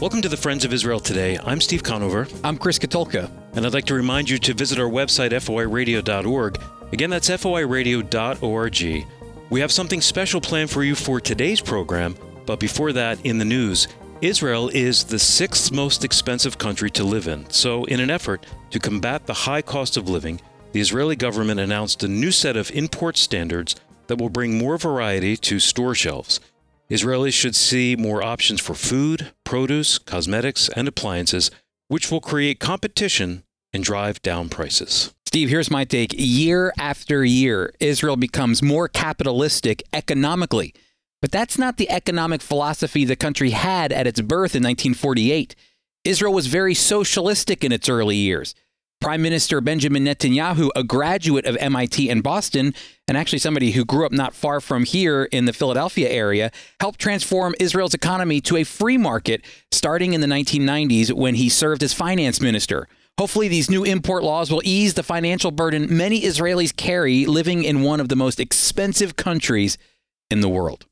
Welcome to the Friends of Israel today. I'm Steve Conover. I'm Chris Katulka. And I'd like to remind you to visit our website, foiradio.org. Again, that's foiradio.org. We have something special planned for you for today's program, but before that, in the news, Israel is the sixth most expensive country to live in. So, in an effort to combat the high cost of living, the Israeli government announced a new set of import standards that will bring more variety to store shelves. Israelis should see more options for food, produce, cosmetics, and appliances, which will create competition and drive down prices. Steve, here's my take. Year after year, Israel becomes more capitalistic economically. But that's not the economic philosophy the country had at its birth in 1948. Israel was very socialistic in its early years. Prime Minister Benjamin Netanyahu, a graduate of MIT in Boston, and actually somebody who grew up not far from here in the Philadelphia area, helped transform Israel's economy to a free market starting in the 1990s when he served as finance minister. Hopefully, these new import laws will ease the financial burden many Israelis carry living in one of the most expensive countries in the world.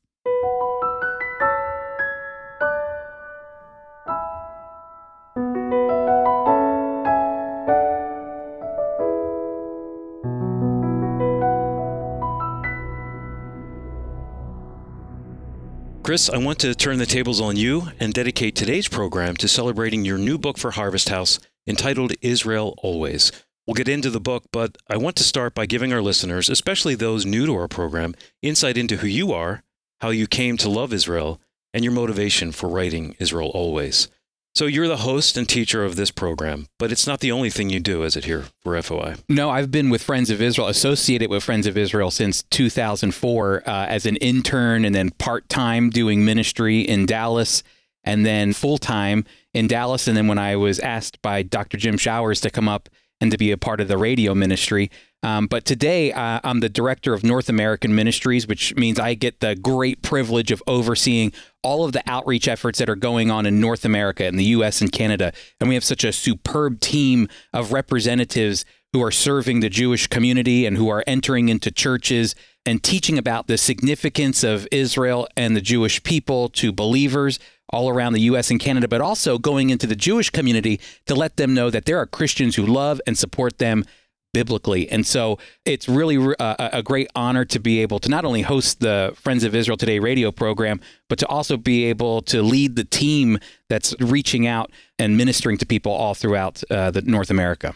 Chris, I want to turn the tables on you and dedicate today's program to celebrating your new book for Harvest House entitled Israel Always. We'll get into the book, but I want to start by giving our listeners, especially those new to our program, insight into who you are, how you came to love Israel, and your motivation for writing Israel Always. So you're the host and teacher of this program, but it's not the only thing you do, is it here for FOI? No, I've been with Friends of Israel, associated with Friends of Israel since 2004 uh, as an intern and then part time doing ministry in Dallas and then full time in Dallas. And then when I was asked by Dr. Jim Showers to come up and to be a part of the radio ministry. Um, but today, uh, I'm the director of North American Ministries, which means I get the great privilege of overseeing all of the outreach efforts that are going on in North America and the US and Canada. And we have such a superb team of representatives who are serving the Jewish community and who are entering into churches and teaching about the significance of Israel and the Jewish people to believers all around the US and Canada, but also going into the Jewish community to let them know that there are Christians who love and support them biblically. And so it's really uh, a, a great honor to be able to not only host the Friends of Israel Today radio program, but to also be able to lead the team that's reaching out and ministering to people all throughout uh, the North America.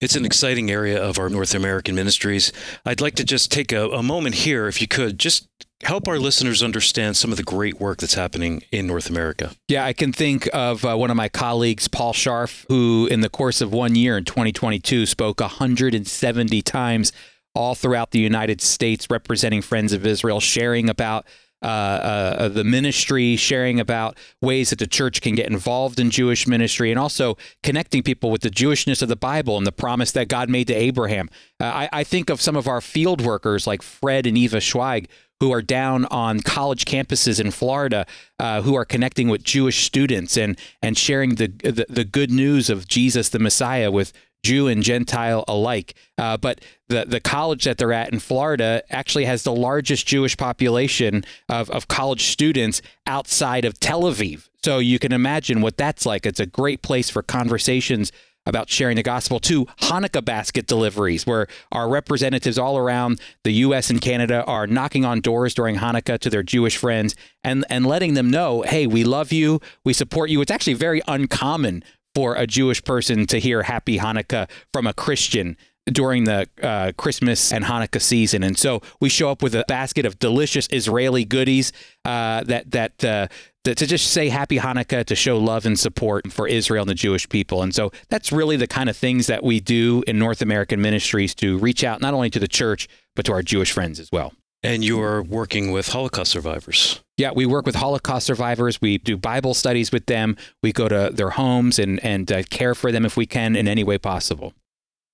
It's an exciting area of our North American ministries. I'd like to just take a, a moment here, if you could, just help our listeners understand some of the great work that's happening in North America. Yeah, I can think of uh, one of my colleagues, Paul Scharf, who in the course of one year in 2022 spoke 170 times all throughout the United States, representing Friends of Israel, sharing about uh, uh, the ministry, sharing about ways that the church can get involved in Jewish ministry, and also connecting people with the Jewishness of the Bible and the promise that God made to Abraham. Uh, I, I, think of some of our field workers like Fred and Eva Schweig, who are down on college campuses in Florida, uh, who are connecting with Jewish students and and sharing the, the, the good news of Jesus the Messiah with Jew and Gentile alike. Uh, but the the college that they're at in Florida actually has the largest Jewish population of, of college students outside of Tel Aviv. So you can imagine what that's like. It's a great place for conversations about sharing the gospel to Hanukkah basket deliveries, where our representatives all around the U.S. and Canada are knocking on doors during Hanukkah to their Jewish friends and, and letting them know, hey, we love you, we support you. It's actually very uncommon for a Jewish person to hear Happy Hanukkah from a Christian during the uh, Christmas and Hanukkah season, and so we show up with a basket of delicious Israeli goodies uh, that that uh, to, to just say happy Hanukkah to show love and support for Israel and the Jewish people. And so that's really the kind of things that we do in North American ministries to reach out not only to the church, but to our Jewish friends as well. And you're working with Holocaust survivors. Yeah, we work with Holocaust survivors. We do Bible studies with them. We go to their homes and, and uh, care for them if we can in any way possible.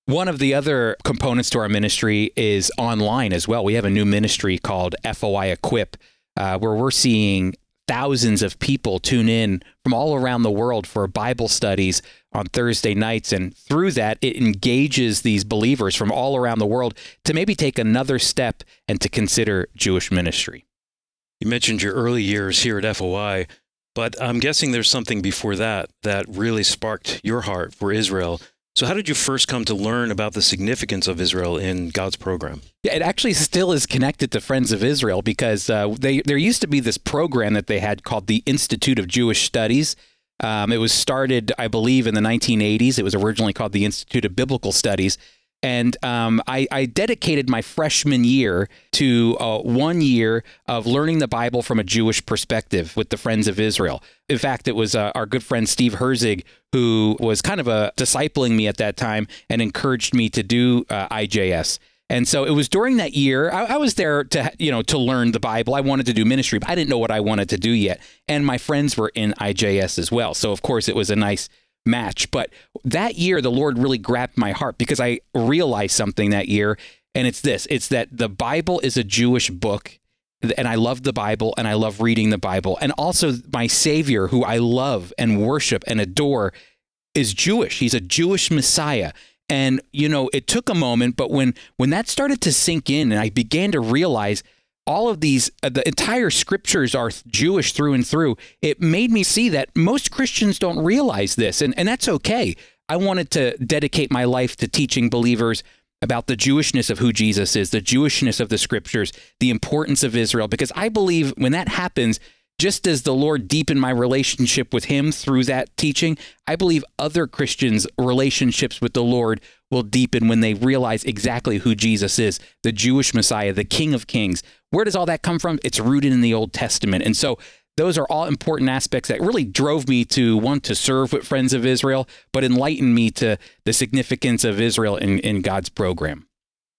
One of the other components to our ministry is online as well. We have a new ministry called FOI Equip, uh, where we're seeing thousands of people tune in from all around the world for Bible studies on Thursday nights. And through that, it engages these believers from all around the world to maybe take another step and to consider Jewish ministry. You mentioned your early years here at FOI. But I'm guessing there's something before that that really sparked your heart for Israel. So, how did you first come to learn about the significance of Israel in God's program? Yeah, it actually still is connected to Friends of Israel because uh, they there used to be this program that they had called the Institute of Jewish Studies. Um, it was started, I believe, in the 1980s. It was originally called the Institute of Biblical Studies. And um, I, I, dedicated my freshman year to uh, one year of learning the Bible from a Jewish perspective with the Friends of Israel. In fact, it was uh, our good friend Steve Herzig who was kind of a discipling me at that time and encouraged me to do uh, IJS. And so it was during that year I, I, was there to you know to learn the Bible. I wanted to do ministry, but I didn't know what I wanted to do yet. And my friends were in IJS as well, so of course it was a nice match. But that year, the Lord really grabbed my heart because I realized something that year. And it's this it's that the Bible is a Jewish book. And I love the Bible and I love reading the Bible. And also, my Savior, who I love and worship and adore, is Jewish. He's a Jewish Messiah. And, you know, it took a moment, but when, when that started to sink in and I began to realize all of these, uh, the entire scriptures are Jewish through and through. It made me see that most Christians don't realize this, and, and that's okay. I wanted to dedicate my life to teaching believers about the Jewishness of who Jesus is, the Jewishness of the scriptures, the importance of Israel, because I believe when that happens, just as the Lord deepened my relationship with Him through that teaching, I believe other Christians' relationships with the Lord will deepen when they realize exactly who Jesus is the Jewish Messiah, the King of Kings. Where does all that come from? It's rooted in the Old Testament. And so those are all important aspects that really drove me to want to serve with Friends of Israel, but enlightened me to the significance of Israel in, in God's program.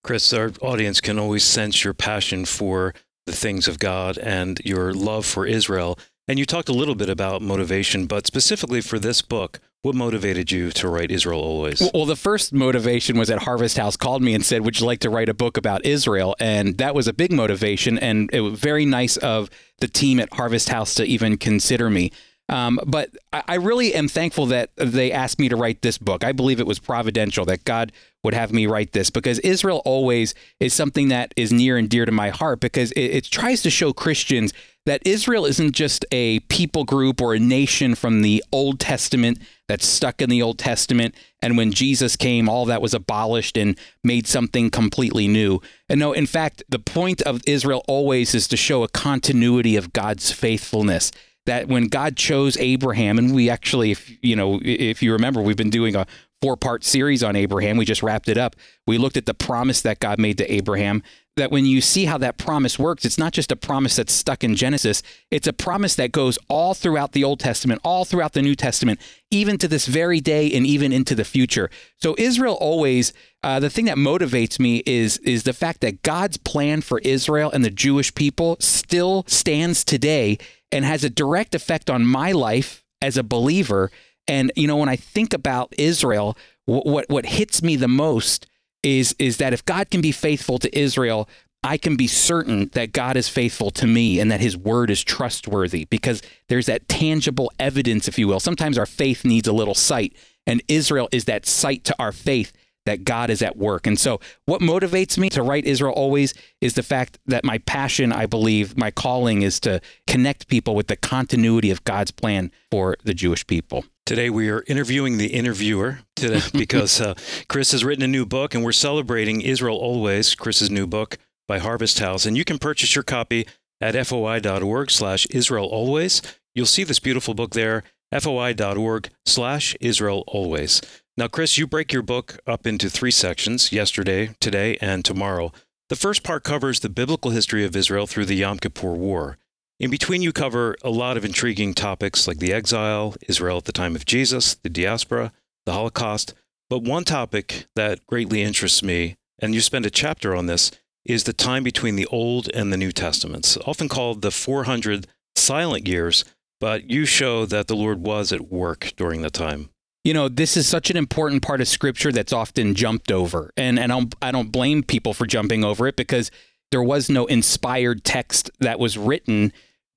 Chris, our audience can always sense your passion for the things of God and your love for Israel. And you talked a little bit about motivation, but specifically for this book, what motivated you to write Israel Always? Well, the first motivation was that Harvest House called me and said, Would you like to write a book about Israel? And that was a big motivation. And it was very nice of the team at Harvest House to even consider me. Um, but I really am thankful that they asked me to write this book. I believe it was providential that God would have me write this because Israel always is something that is near and dear to my heart because it, it tries to show Christians that Israel isn't just a people group or a nation from the Old Testament that's stuck in the Old Testament. And when Jesus came, all that was abolished and made something completely new. And no, in fact, the point of Israel always is to show a continuity of God's faithfulness that when God chose Abraham, and we actually, if you know, if you remember, we've been doing a four part series on Abraham. We just wrapped it up. We looked at the promise that God made to Abraham. That when you see how that promise works, it's not just a promise that's stuck in Genesis, it's a promise that goes all throughout the Old Testament, all throughout the New Testament, even to this very day and even into the future. So Israel always, uh, the thing that motivates me is, is the fact that God's plan for Israel and the Jewish people still stands today and has a direct effect on my life as a believer. And you know, when I think about Israel, what what, what hits me the most is is that if God can be faithful to Israel, I can be certain that God is faithful to me and that his word is trustworthy because there's that tangible evidence, if you will. Sometimes our faith needs a little sight, and Israel is that sight to our faith that God is at work. And so, what motivates me to write Israel always is the fact that my passion, I believe, my calling is to connect people with the continuity of God's plan for the Jewish people. Today, we are interviewing the interviewer today because uh, Chris has written a new book and we're celebrating Israel Always, Chris's new book by Harvest House. And you can purchase your copy at foi.org slash Israel Always. You'll see this beautiful book there, foi.org slash Israel Always. Now, Chris, you break your book up into three sections yesterday, today, and tomorrow. The first part covers the biblical history of Israel through the Yom Kippur War. In between, you cover a lot of intriguing topics like the exile, Israel at the time of Jesus, the diaspora, the Holocaust. But one topic that greatly interests me, and you spend a chapter on this, is the time between the Old and the New Testaments, often called the 400 silent years, but you show that the Lord was at work during the time you know this is such an important part of scripture that's often jumped over and and I I don't blame people for jumping over it because there was no inspired text that was written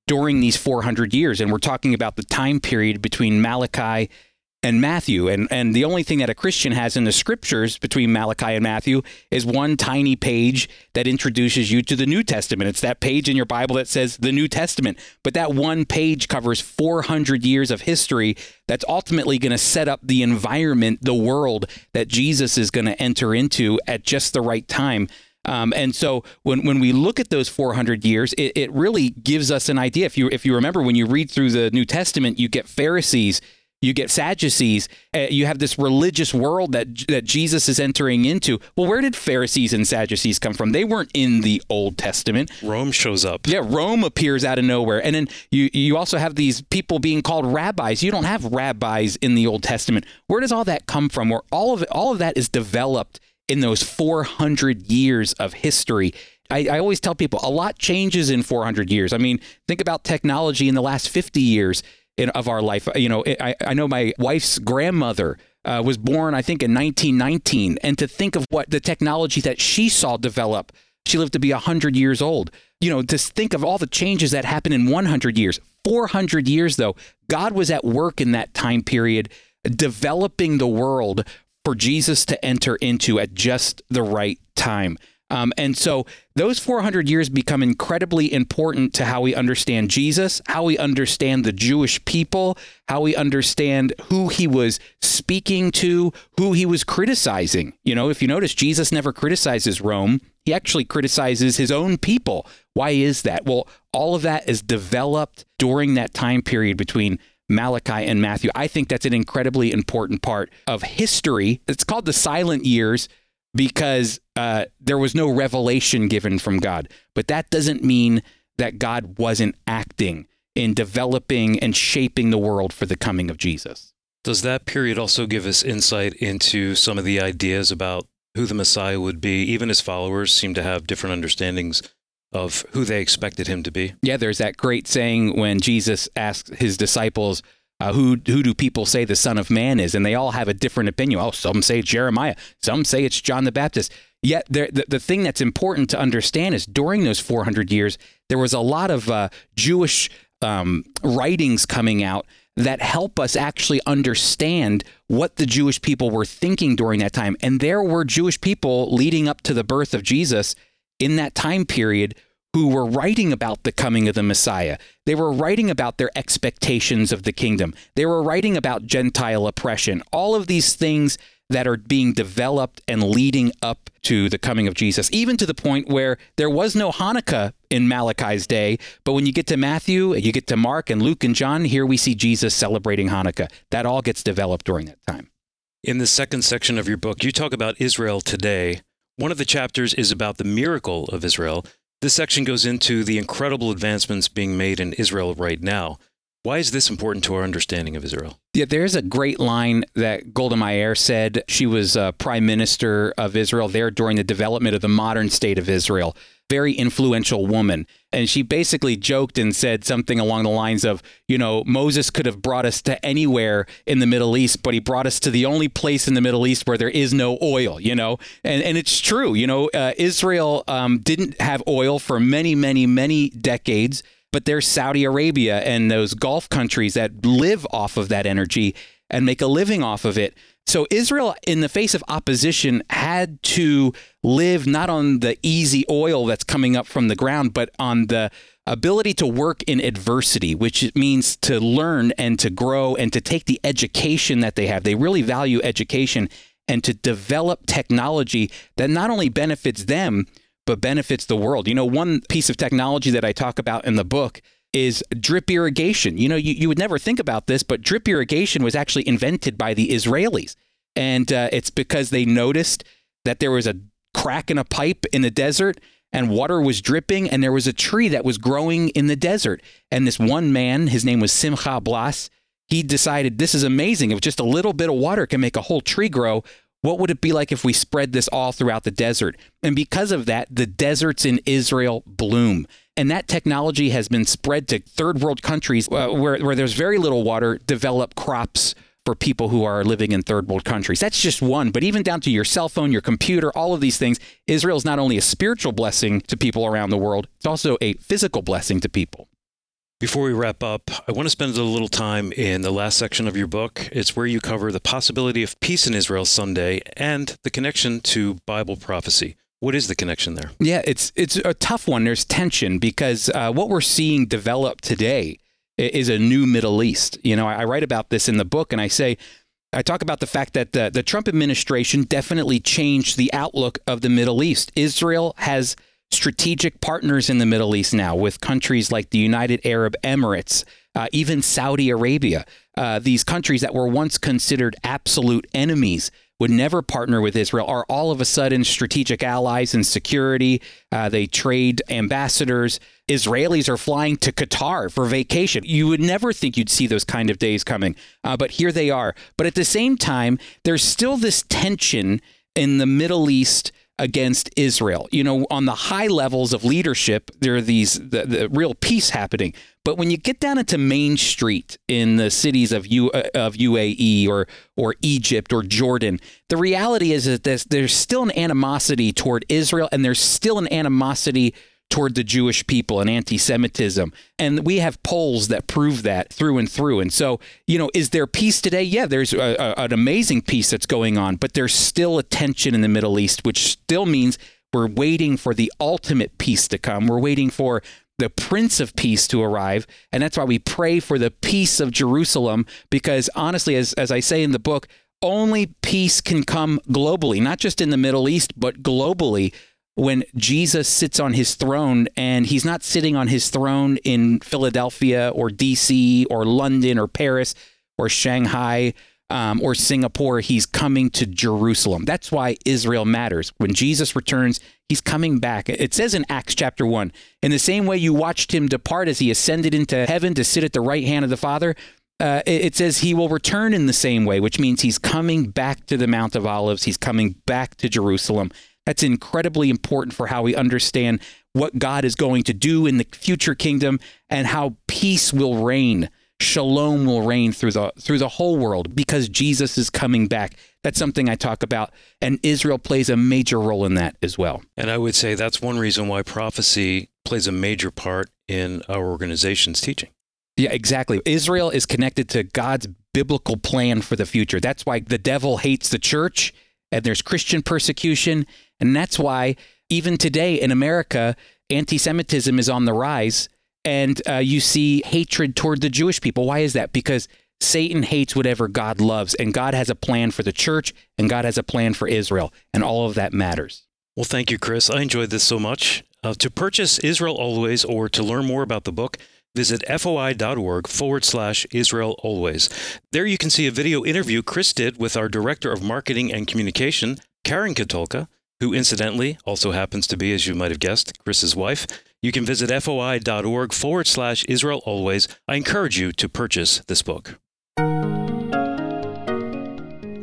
during these 400 years and we're talking about the time period between Malachi and Matthew. And, and the only thing that a Christian has in the scriptures between Malachi and Matthew is one tiny page that introduces you to the New Testament. It's that page in your Bible that says the New Testament. But that one page covers 400 years of history that's ultimately going to set up the environment, the world that Jesus is going to enter into at just the right time. Um, and so when, when we look at those 400 years, it, it really gives us an idea. If you if you remember when you read through the New Testament, you get Pharisees you get Sadducees. Uh, you have this religious world that that Jesus is entering into. Well, where did Pharisees and Sadducees come from? They weren't in the Old Testament. Rome shows up. Yeah, Rome appears out of nowhere, and then you you also have these people being called rabbis. You don't have rabbis in the Old Testament. Where does all that come from? Where all of it, all of that is developed in those 400 years of history. I, I, always tell people a lot changes in 400 years. I mean, think about technology in the last 50 years in, of our life. You know, I, I know my wife's grandmother uh, was born, I think, in 1919, and to think of what the technology that she saw develop, she lived to be 100 years old. You know, to think of all the changes that happened in 100 years, 400 years, though, God was at work in that time period, developing the world for Jesus to enter into at just the right time. Um, and so those 400 years become incredibly important to how we understand Jesus, how we understand the Jewish people, how we understand who he was speaking to, who he was criticizing. You know, if you notice, Jesus never criticizes Rome, he actually criticizes his own people. Why is that? Well, all of that is developed during that time period between Malachi and Matthew. I think that's an incredibly important part of history. It's called the silent years because uh, there was no revelation given from God. But that doesn't mean that God wasn't acting in developing and shaping the world for the coming of Jesus. Does that period also give us insight into some of the ideas about who the Messiah would be? Even his followers seem to have different understandings of who they expected him to be. Yeah, there's that great saying when Jesus asks his disciples, uh, who who do people say the Son of Man is? And they all have a different opinion. Oh, some say Jeremiah, some say it's John the Baptist. Yet the, the thing that's important to understand is during those 400 years, there was a lot of uh, Jewish um, writings coming out that help us actually understand what the Jewish people were thinking during that time. And there were Jewish people leading up to the birth of Jesus in that time period who were writing about the coming of the Messiah. They were writing about their expectations of the kingdom. They were writing about Gentile oppression. All of these things that are being developed and leading up to the coming of Jesus, even to the point where there was no Hanukkah in Malachi's day. But when you get to Matthew, you get to Mark and Luke and John, here we see Jesus celebrating Hanukkah. That all gets developed during that time. In the second section of your book, you talk about Israel today. One of the chapters is about the miracle of Israel. This section goes into the incredible advancements being made in Israel right now. Why is this important to our understanding of Israel? Yeah, there's a great line that Golda Meir said. She was uh, prime minister of Israel there during the development of the modern state of Israel. Very influential woman. And she basically joked and said something along the lines of, you know, Moses could have brought us to anywhere in the Middle East, but he brought us to the only place in the Middle East where there is no oil, you know? And, and it's true. You know, uh, Israel um, didn't have oil for many, many, many decades but there's Saudi Arabia and those Gulf countries that live off of that energy and make a living off of it. So Israel, in the face of opposition, had to live not on the easy oil that's coming up from the ground, but on the ability to work in adversity, which means to learn and to grow and to take the education that they have. They really value education and to develop technology that not only benefits them, but benefits the world. You know, one piece of technology that I talk about in the book is drip irrigation. You know, you, you would never think about this, but drip irrigation was actually invented by the Israelis. And uh, it's because they noticed that there was a crack in a pipe in the desert and water was dripping and there was a tree that was growing in the desert. And this one man, his name was Simcha Blass, he decided this is amazing. If just a little bit of water can make a whole tree grow, what would it be like if we spread this all throughout the desert? And because of that, the deserts in Israel bloom. And that technology has been spread to third world countries uh, where, where there's very little water, develop crops for people who are living in third world countries. That's just one, but even down to your cell phone, your computer, all of these things, Israel is not only a spiritual blessing to people around the world, it's also a physical blessing to people. Before we wrap up, I want to spend a little time in the last section of your book. It's where you cover the possibility of peace in Israel someday and the connection to Bible prophecy. What is the connection there? Yeah, it's it's a tough one. There's tension because uh, what we're seeing develop today is a new Middle East. You know, I write about this in the book, and I say I talk about the fact that the, the Trump administration definitely changed the outlook of the Middle East. Israel has strategic partners in the Middle East now with countries like the United Arab Emirates, uh, even Saudi Arabia. Uh, these countries that were once considered absolute enemies would never partner with Israel are all of a sudden strategic allies in security. Uh, they trade ambassadors. Israelis are flying to Qatar for vacation. You would never think you'd see those kind of days coming, uh, but here they are. But at the same time, there's still this tension in the Middle East against Israel. You know, on the high levels of leadership, there are these the, the real peace happening. But when you get down into Main Street in the cities of U, uh, of UAE or or Egypt or Jordan, the reality is that there's, there's still an animosity toward Israel, and there's still an animosity toward the Jewish people and anti Semitism. And we have polls that prove that through and through. And so, you know, is there peace today? Yeah, there's a, a, an amazing peace that's going on, but there's still a tension in the Middle East, which still means we're waiting for the ultimate peace to come. We're waiting for the Prince of Peace to arrive. And that's why we pray for the peace of Jerusalem, because honestly, as, as I say in the book, only peace can come globally, not just in the Middle East, but globally when Jesus sits on his throne and he's not sitting on his throne in Philadelphia or DC or London or Paris or Shanghai um, or Singapore, he's coming to Jerusalem. That's why Israel matters. When Jesus returns, he's coming back. It says in Acts chapter 1 in the same way you watched him depart as he ascended into heaven to sit at the right hand of the Father. Uh, it says he will return in the same way, which means he's coming back to the Mount of Olives. He's coming back to Jerusalem. That's incredibly important for how we understand what God is going to do in the future kingdom and how peace will reign. Shalom will reign through the through the whole world because Jesus is coming back. That's something I talk about and Israel plays a major role in that as well. And I would say that's one reason why prophecy plays a major part in our organization's teaching. Yeah, exactly. Israel is connected to God's biblical plan for the future. That's why the devil hates the church and there's Christian persecution and that's why even today in America, anti Semitism is on the rise. And uh, you see hatred toward the Jewish people. Why is that? Because Satan hates whatever God loves, and God has a plan for the church, and God has a plan for Israel, and all of that matters. Well, thank you, Chris. I enjoyed this so much. Uh, to purchase Israel Always or to learn more about the book, visit foi.org forward slash Israel Always. There you can see a video interview Chris did with our Director of Marketing and Communication, Karen Katulka, who incidentally also happens to be, as you might have guessed, Chris's wife. You can visit foi.org forward slash Israel always. I encourage you to purchase this book.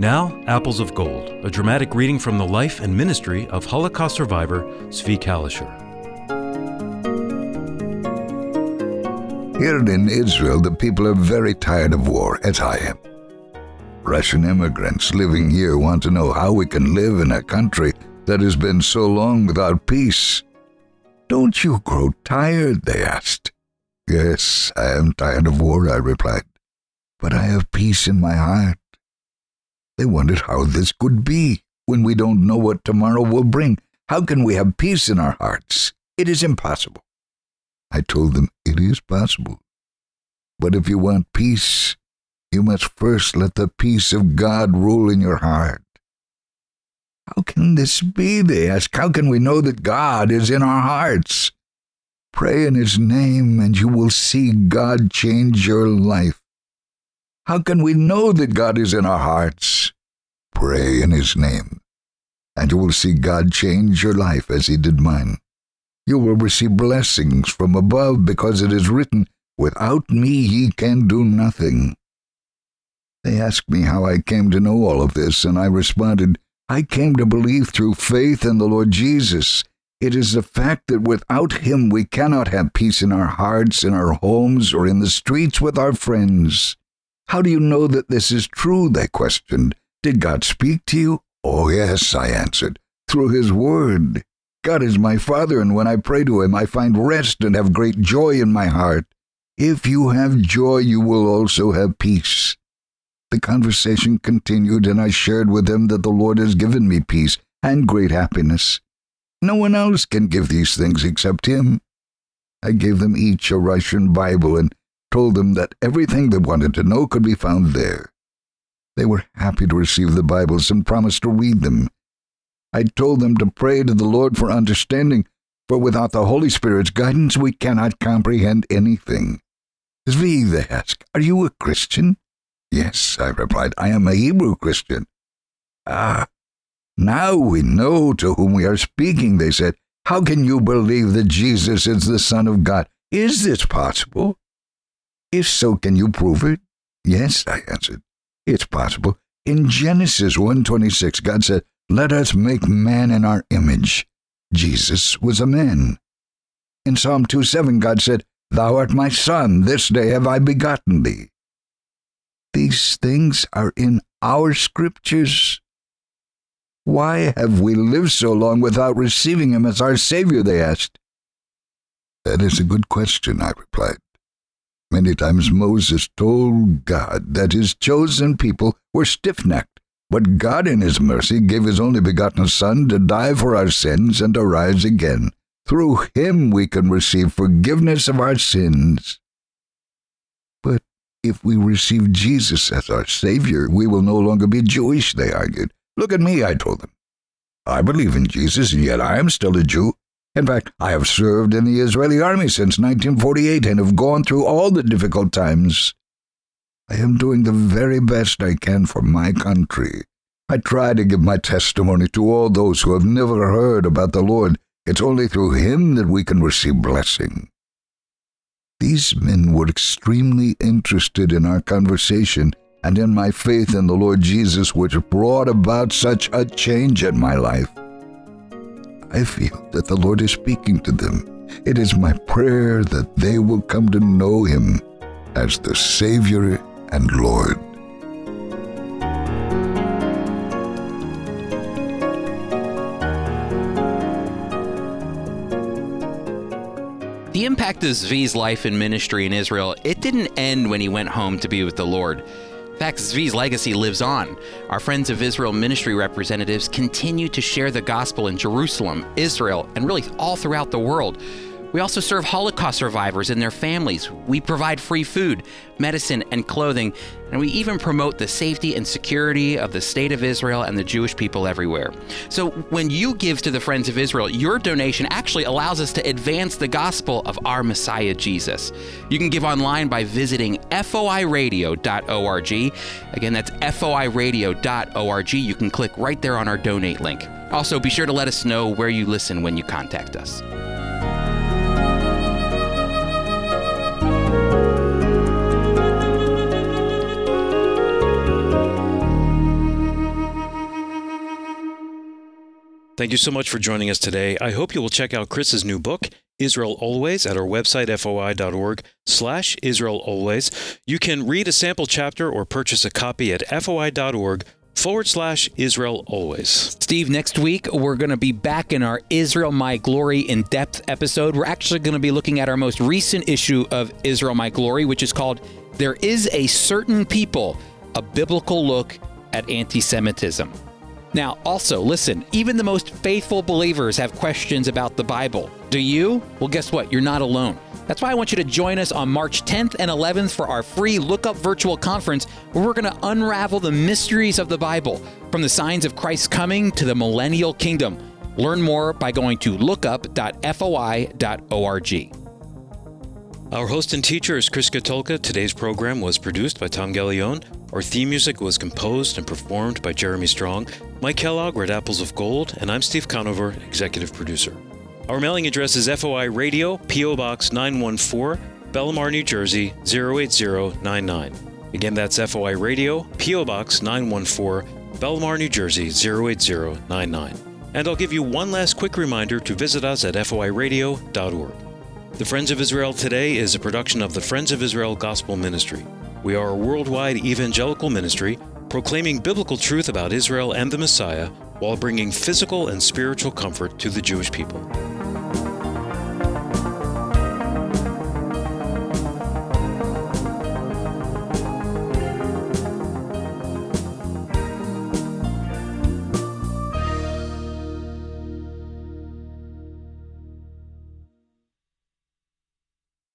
Now, Apples of Gold, a dramatic reading from the life and ministry of Holocaust survivor Zvi Kalisher. Here in Israel, the people are very tired of war, as I am. Russian immigrants living here want to know how we can live in a country that has been so long without peace. Don't you grow tired? they asked. Yes, I am tired of war, I replied, but I have peace in my heart. They wondered how this could be when we don't know what tomorrow will bring. How can we have peace in our hearts? It is impossible. I told them it is possible. But if you want peace, you must first let the peace of God rule in your heart. How can this be? They ask. How can we know that God is in our hearts? Pray in His name, and you will see God change your life. How can we know that God is in our hearts? Pray in His name, and you will see God change your life as He did mine. You will receive blessings from above because it is written, Without me ye can do nothing. They asked me how I came to know all of this, and I responded, I came to believe through faith in the Lord Jesus. It is the fact that without Him we cannot have peace in our hearts, in our homes, or in the streets with our friends. How do you know that this is true? They questioned. Did God speak to you? Oh, yes, I answered, through His Word. God is my Father, and when I pray to Him, I find rest and have great joy in my heart. If you have joy, you will also have peace. The conversation continued, and I shared with them that the Lord has given me peace and great happiness. No one else can give these things except Him. I gave them each a Russian Bible and told them that everything they wanted to know could be found there. They were happy to receive the Bibles and promised to read them. I told them to pray to the Lord for understanding, for without the Holy Spirit's guidance we cannot comprehend anything. Zvi, they asked, are you a Christian? Yes, I replied, I am a Hebrew Christian. Ah, now we know to whom we are speaking, they said. How can you believe that Jesus is the Son of God? Is this possible? If so, can you prove it? Yes, I answered. It's possible. In Genesis 1:26, God said, "Let us make man in our image." Jesus was a man. In Psalm 2:7, God said, "Thou art my son; this day have I begotten thee." These things are in our scriptures. Why have we lived so long without receiving him as our Savior? They asked. That is a good question, I replied. Many times Moses told God that his chosen people were stiff necked, but God, in his mercy, gave his only begotten Son to die for our sins and to rise again. Through him we can receive forgiveness of our sins. But if we receive Jesus as our Savior, we will no longer be Jewish, they argued. Look at me, I told them. I believe in Jesus, and yet I am still a Jew. In fact, I have served in the Israeli army since 1948 and have gone through all the difficult times. I am doing the very best I can for my country. I try to give my testimony to all those who have never heard about the Lord. It's only through Him that we can receive blessing. These men were extremely interested in our conversation and in my faith in the Lord Jesus, which brought about such a change in my life. I feel that the Lord is speaking to them. It is my prayer that they will come to know Him as the Savior and Lord. The impact of Zvi's life and ministry in Israel, it didn't end when he went home to be with the Lord. In fact, Zvi's legacy lives on. Our Friends of Israel ministry representatives continue to share the gospel in Jerusalem, Israel, and really all throughout the world. We also serve Holocaust survivors and their families. We provide free food, medicine, and clothing, and we even promote the safety and security of the state of Israel and the Jewish people everywhere. So when you give to the Friends of Israel, your donation actually allows us to advance the gospel of our Messiah Jesus. You can give online by visiting foiradio.org. Again, that's foiradio.org. You can click right there on our donate link. Also, be sure to let us know where you listen when you contact us. Thank you so much for joining us today. I hope you will check out Chris's new book, Israel Always, at our website, foi.org slash Israel Always. You can read a sample chapter or purchase a copy at foi.org forward slash Israel Always. Steve, next week we're going to be back in our Israel My Glory in depth episode. We're actually going to be looking at our most recent issue of Israel My Glory, which is called There is a Certain People, a biblical look at anti Semitism. Now, also, listen, even the most faithful believers have questions about the Bible. Do you? Well, guess what? You're not alone. That's why I want you to join us on March 10th and 11th for our free Look Up virtual conference where we're going to unravel the mysteries of the Bible from the signs of Christ's coming to the millennial kingdom. Learn more by going to lookup.foi.org. Our host and teacher is Chris Katulka. Today's program was produced by Tom Gallione. Our theme music was composed and performed by Jeremy Strong. Mike Kellogg, read Apples of Gold, and I'm Steve Conover, executive producer. Our mailing address is FOI Radio, P.O. Box 914, Bellmawr, New Jersey 08099. Again, that's FOI Radio, P.O. Box 914, Bellmawr, New Jersey 08099. And I'll give you one last quick reminder to visit us at foiradio.org. The Friends of Israel Today is a production of the Friends of Israel Gospel Ministry. We are a worldwide evangelical ministry proclaiming biblical truth about Israel and the Messiah while bringing physical and spiritual comfort to the Jewish people.